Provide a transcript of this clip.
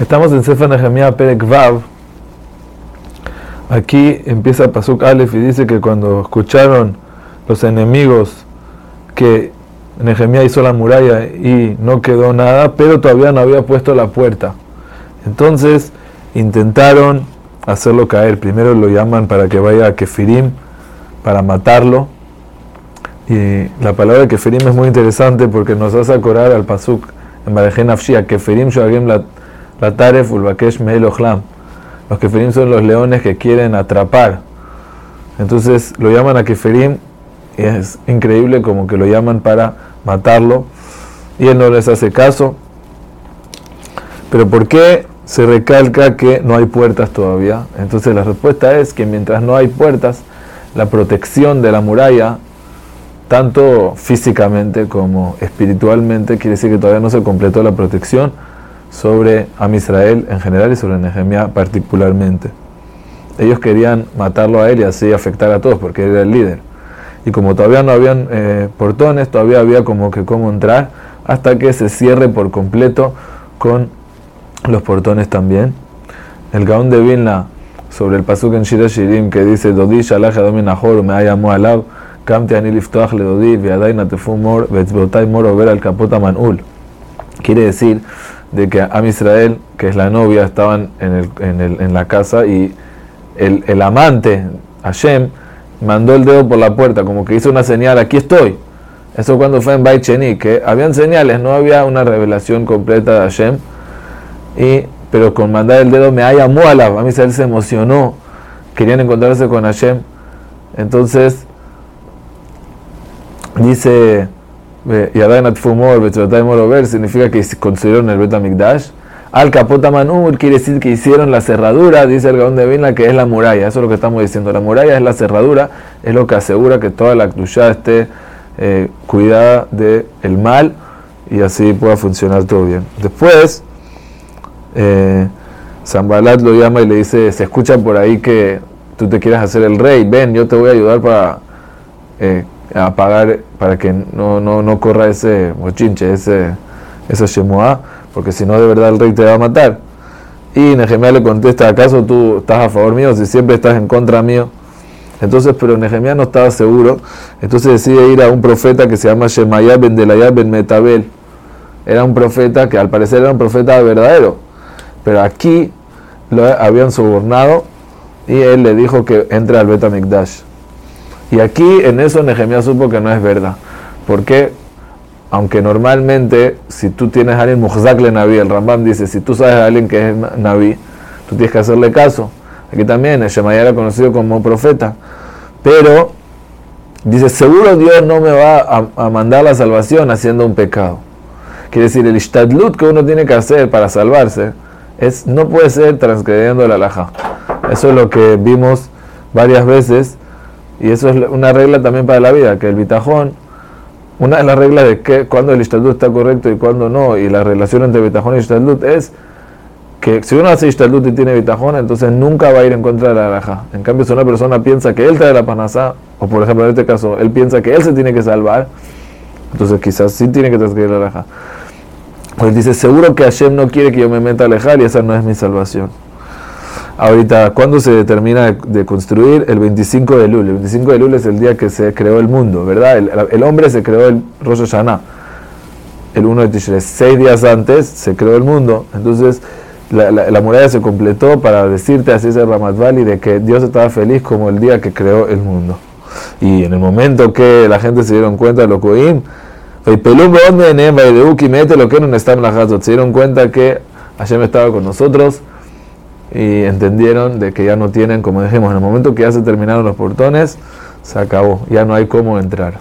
Estamos en Sefer Nehemiah Perek Vav. Aquí empieza Pasuk Aleph y dice que cuando escucharon los enemigos que Nehemiah hizo la muralla y no quedó nada, pero todavía no había puesto la puerta. Entonces intentaron hacerlo caer. Primero lo llaman para que vaya a Kefirim, para matarlo. Y la palabra Kefirim es muy interesante porque nos hace acordar al Pasuk en Afshia, Kefirim Shoagim la la Taref Ulbakesh Meelohlam. Los Keferim son los leones que quieren atrapar. Entonces lo llaman a Keferim y es increíble como que lo llaman para matarlo y él no les hace caso. Pero ¿por qué se recalca que no hay puertas todavía? Entonces la respuesta es que mientras no hay puertas, la protección de la muralla, tanto físicamente como espiritualmente, quiere decir que todavía no se completó la protección sobre Am Israel en general y sobre Nehemiah particularmente. Ellos querían matarlo a él y así afectar a todos porque era el líder. Y como todavía no habían eh, portones, todavía había como que cómo entrar hasta que se cierre por completo con los portones también. El Gaón de Vilna sobre el pasuk en Shira Shirim que dice Dodi shalach adomin ahor me ayamu alav kamti ani le dodi ve'adai natefu mor ve'etzbeotai mor over al kapota manul. Quiere decir de que Am Israel, que es la novia, estaban en, el, en, el, en la casa y el, el, amante, Hashem, mandó el dedo por la puerta, como que hizo una señal, aquí estoy. Eso cuando fue en Baicheni, que habían señales, no había una revelación completa de Hashem, y, pero con mandar el dedo me haya mualab, Am Israel se emocionó, querían encontrarse con Hashem. Entonces, dice y Adanat Fumor, Betrotai Morover, significa que construyeron el Betamikdash. Al Capota Manur quiere decir que hicieron la cerradura, dice el Gaón de Vilna, que es la muralla. Eso es lo que estamos diciendo. La muralla es la cerradura, es lo que asegura que toda la Kdushá esté eh, cuidada del el mal y así pueda funcionar todo bien. Después, eh, Zambalat lo llama y le dice: Se escucha por ahí que tú te quieres hacer el rey, ven, yo te voy a ayudar para. Eh, a pagar para que no, no, no corra ese mochinche, ese, ese shemuá, porque si no de verdad el rey te va a matar. Y Nehemiah le contesta, ¿acaso tú estás a favor mío si siempre estás en contra mío? Entonces, pero Nehemiah no estaba seguro, entonces decide ir a un profeta que se llama Shemaya ben Delayah ben Metabel. Era un profeta que al parecer era un profeta verdadero, pero aquí lo habían sobornado y él le dijo que entre al Betamikdash. Y aquí en eso Nehemiah supo que no es verdad. Porque, aunque normalmente, si tú tienes a alguien le Naví, el Rambam dice, si tú sabes a alguien que es Naví, tú tienes que hacerle caso. Aquí también, el era conocido como profeta. Pero, dice, seguro Dios no me va a, mandar la salvación haciendo un pecado. Quiere decir, el ishtadlut que uno tiene que hacer para salvarse es, no puede ser transgrediendo la alhaja. Eso es lo que vimos varias veces y eso es una regla también para la vida, que el bitajón, una de las reglas de que cuando el istadut está correcto y cuando no, y la relación entre bitajón y istadut es que si uno hace istadut y tiene bitajón, entonces nunca va a ir en contra de la alhaja. En cambio, si una persona piensa que él trae la panazá, o por ejemplo en este caso, él piensa que él se tiene que salvar, entonces quizás sí tiene que transgredir la alhaja. Pues dice, seguro que Hashem no quiere que yo me meta a alejar y esa no es mi salvación. Ahorita, ¿cuándo se termina de construir? El 25 de Lul. El 25 de Lul es el día que se creó el mundo, ¿verdad? El, hombre se creó el Rosh Hashanah, el 1 de Tishrei. Seis días antes se creó el mundo. Entonces, la, la, la muralla se completó para decirte, así es el Ramat Valley, de que Dios estaba feliz como el día que creó el mundo. Y en el momento que la gente se dieron cuenta de lo que se dieron cuenta que Hashem estaba con nosotros y entendieron de que ya no tienen, como dijimos, en el momento que ya se terminaron los portones, se acabó, ya no hay cómo entrar.